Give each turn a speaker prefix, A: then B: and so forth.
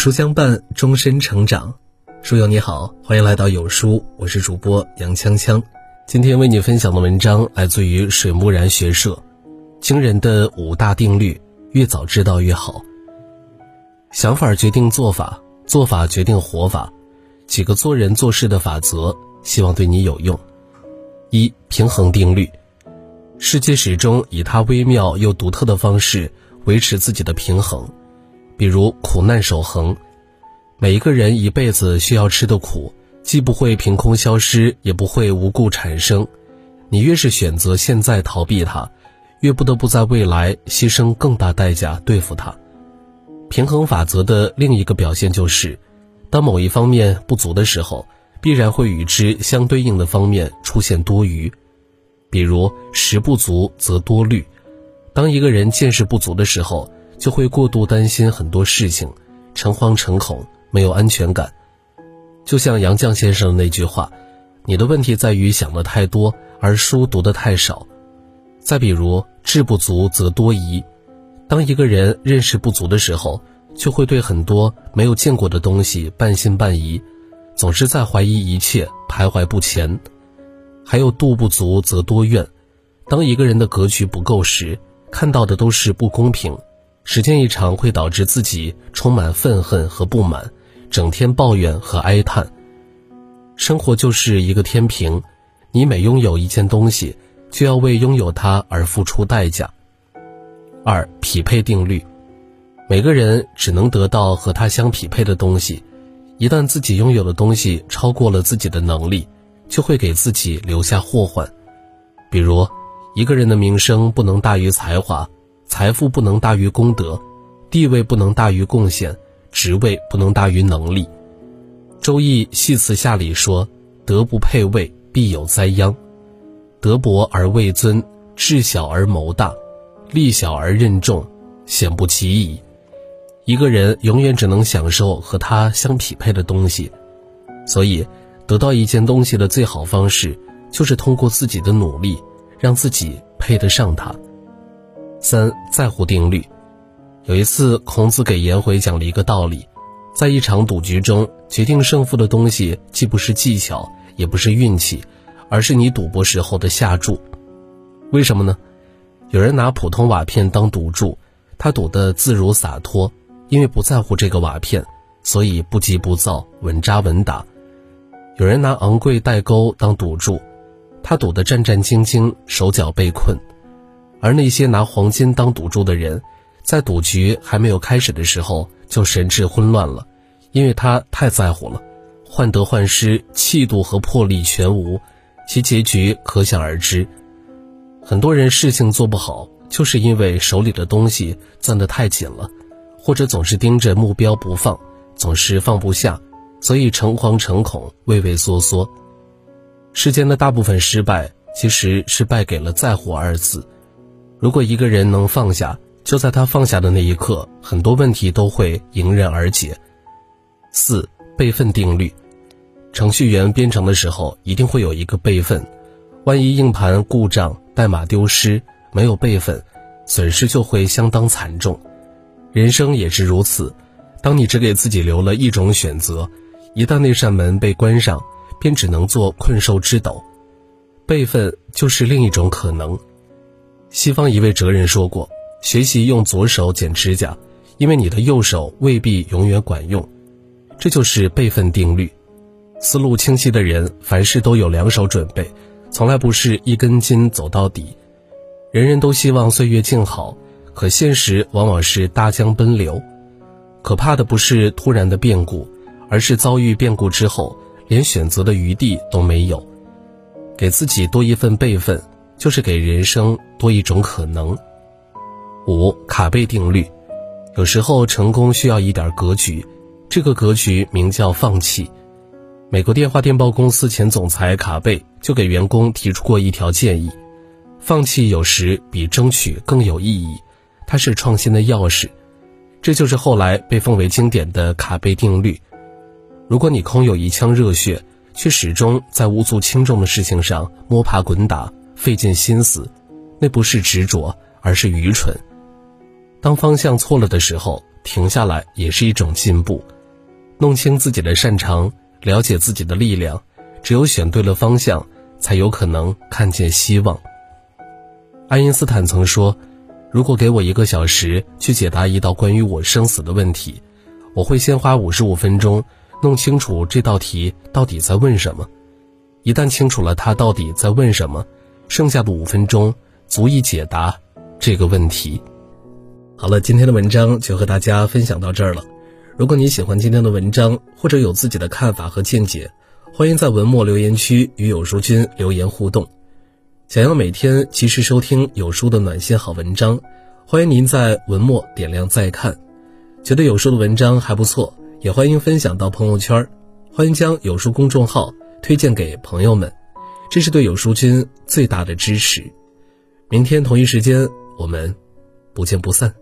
A: 书相伴，终身成长。书友你好，欢迎来到有书，我是主播杨锵锵。今天为你分享的文章来自于水木然学社。惊人的五大定律，越早知道越好。想法决定做法，做法决定活法。几个做人做事的法则，希望对你有用。一、平衡定律。世界始终以它微妙又独特的方式维持自己的平衡。比如苦难守恒，每一个人一辈子需要吃的苦，既不会凭空消失，也不会无故产生。你越是选择现在逃避它，越不得不在未来牺牲更大代价对付它。平衡法则的另一个表现就是，当某一方面不足的时候，必然会与之相对应的方面出现多余。比如食不足则多虑，当一个人见识不足的时候。就会过度担心很多事情，诚惶诚恐，没有安全感。就像杨绛先生那句话：“你的问题在于想的太多，而书读的太少。”再比如“志不足则多疑”，当一个人认识不足的时候，就会对很多没有见过的东西半信半疑，总是在怀疑一切，徘徊不前。还有“度不足则多怨”，当一个人的格局不够时，看到的都是不公平。时间一长，会导致自己充满愤恨和不满，整天抱怨和哀叹。生活就是一个天平，你每拥有一件东西，就要为拥有它而付出代价。二、匹配定律，每个人只能得到和他相匹配的东西，一旦自己拥有的东西超过了自己的能力，就会给自己留下祸患。比如，一个人的名声不能大于才华。财富不能大于功德，地位不能大于贡献，职位不能大于能力。周易系辞下里说：“德不配位，必有灾殃。德薄而位尊，智小而谋大，力小而任重，险不及矣。”一个人永远只能享受和他相匹配的东西，所以得到一件东西的最好方式，就是通过自己的努力，让自己配得上它。三在乎定律。有一次，孔子给颜回讲了一个道理：在一场赌局中，决定胜负的东西既不是技巧，也不是运气，而是你赌博时候的下注。为什么呢？有人拿普通瓦片当赌注，他赌得自如洒脱，因为不在乎这个瓦片，所以不急不躁，稳扎稳打。有人拿昂贵代沟当赌注，他赌得战战兢兢，手脚被困。而那些拿黄金当赌注的人，在赌局还没有开始的时候就神志混乱了，因为他太在乎了，患得患失，气度和魄力全无，其结局可想而知。很多人事情做不好，就是因为手里的东西攥得太紧了，或者总是盯着目标不放，总是放不下，所以诚惶诚恐，畏畏缩缩。世间的大部分失败，其实是败给了“在乎”二字。如果一个人能放下，就在他放下的那一刻，很多问题都会迎刃而解。四备份定律，程序员编程的时候一定会有一个备份，万一硬盘故障、代码丢失，没有备份，损失就会相当惨重。人生也是如此，当你只给自己留了一种选择，一旦那扇门被关上，便只能做困兽之斗。备份就是另一种可能。西方一位哲人说过：“学习用左手剪指甲，因为你的右手未必永远管用。”这就是备份定律。思路清晰的人，凡事都有两手准备，从来不是一根筋走到底。人人都希望岁月静好，可现实往往是大江奔流。可怕的不是突然的变故，而是遭遇变故之后，连选择的余地都没有。给自己多一份备份。就是给人生多一种可能。五卡贝定律，有时候成功需要一点格局，这个格局名叫放弃。美国电话电报公司前总裁卡贝就给员工提出过一条建议：放弃有时比争取更有意义，它是创新的钥匙。这就是后来被奉为经典的卡贝定律。如果你空有一腔热血，却始终在无足轻重的事情上摸爬滚打。费尽心思，那不是执着，而是愚蠢。当方向错了的时候，停下来也是一种进步。弄清自己的擅长，了解自己的力量，只有选对了方向，才有可能看见希望。爱因斯坦曾说：“如果给我一个小时去解答一道关于我生死的问题，我会先花五十五分钟弄清楚这道题到底在问什么。一旦清楚了他到底在问什么，剩下的五分钟足以解答这个问题。”好了，今天的文章就和大家分享到这儿了。如果你喜欢今天的文章，或者有自己的看法和见解，欢迎在文末留言区与有书君留言互动。想要每天及时收听有书的暖心好文章，欢迎您在文末点亮再看。觉得有书的文章还不错，也欢迎分享到朋友圈。欢迎将有书公众号推荐给朋友们，这是对有书君最大的支持。明天同一时间，我们不见不散。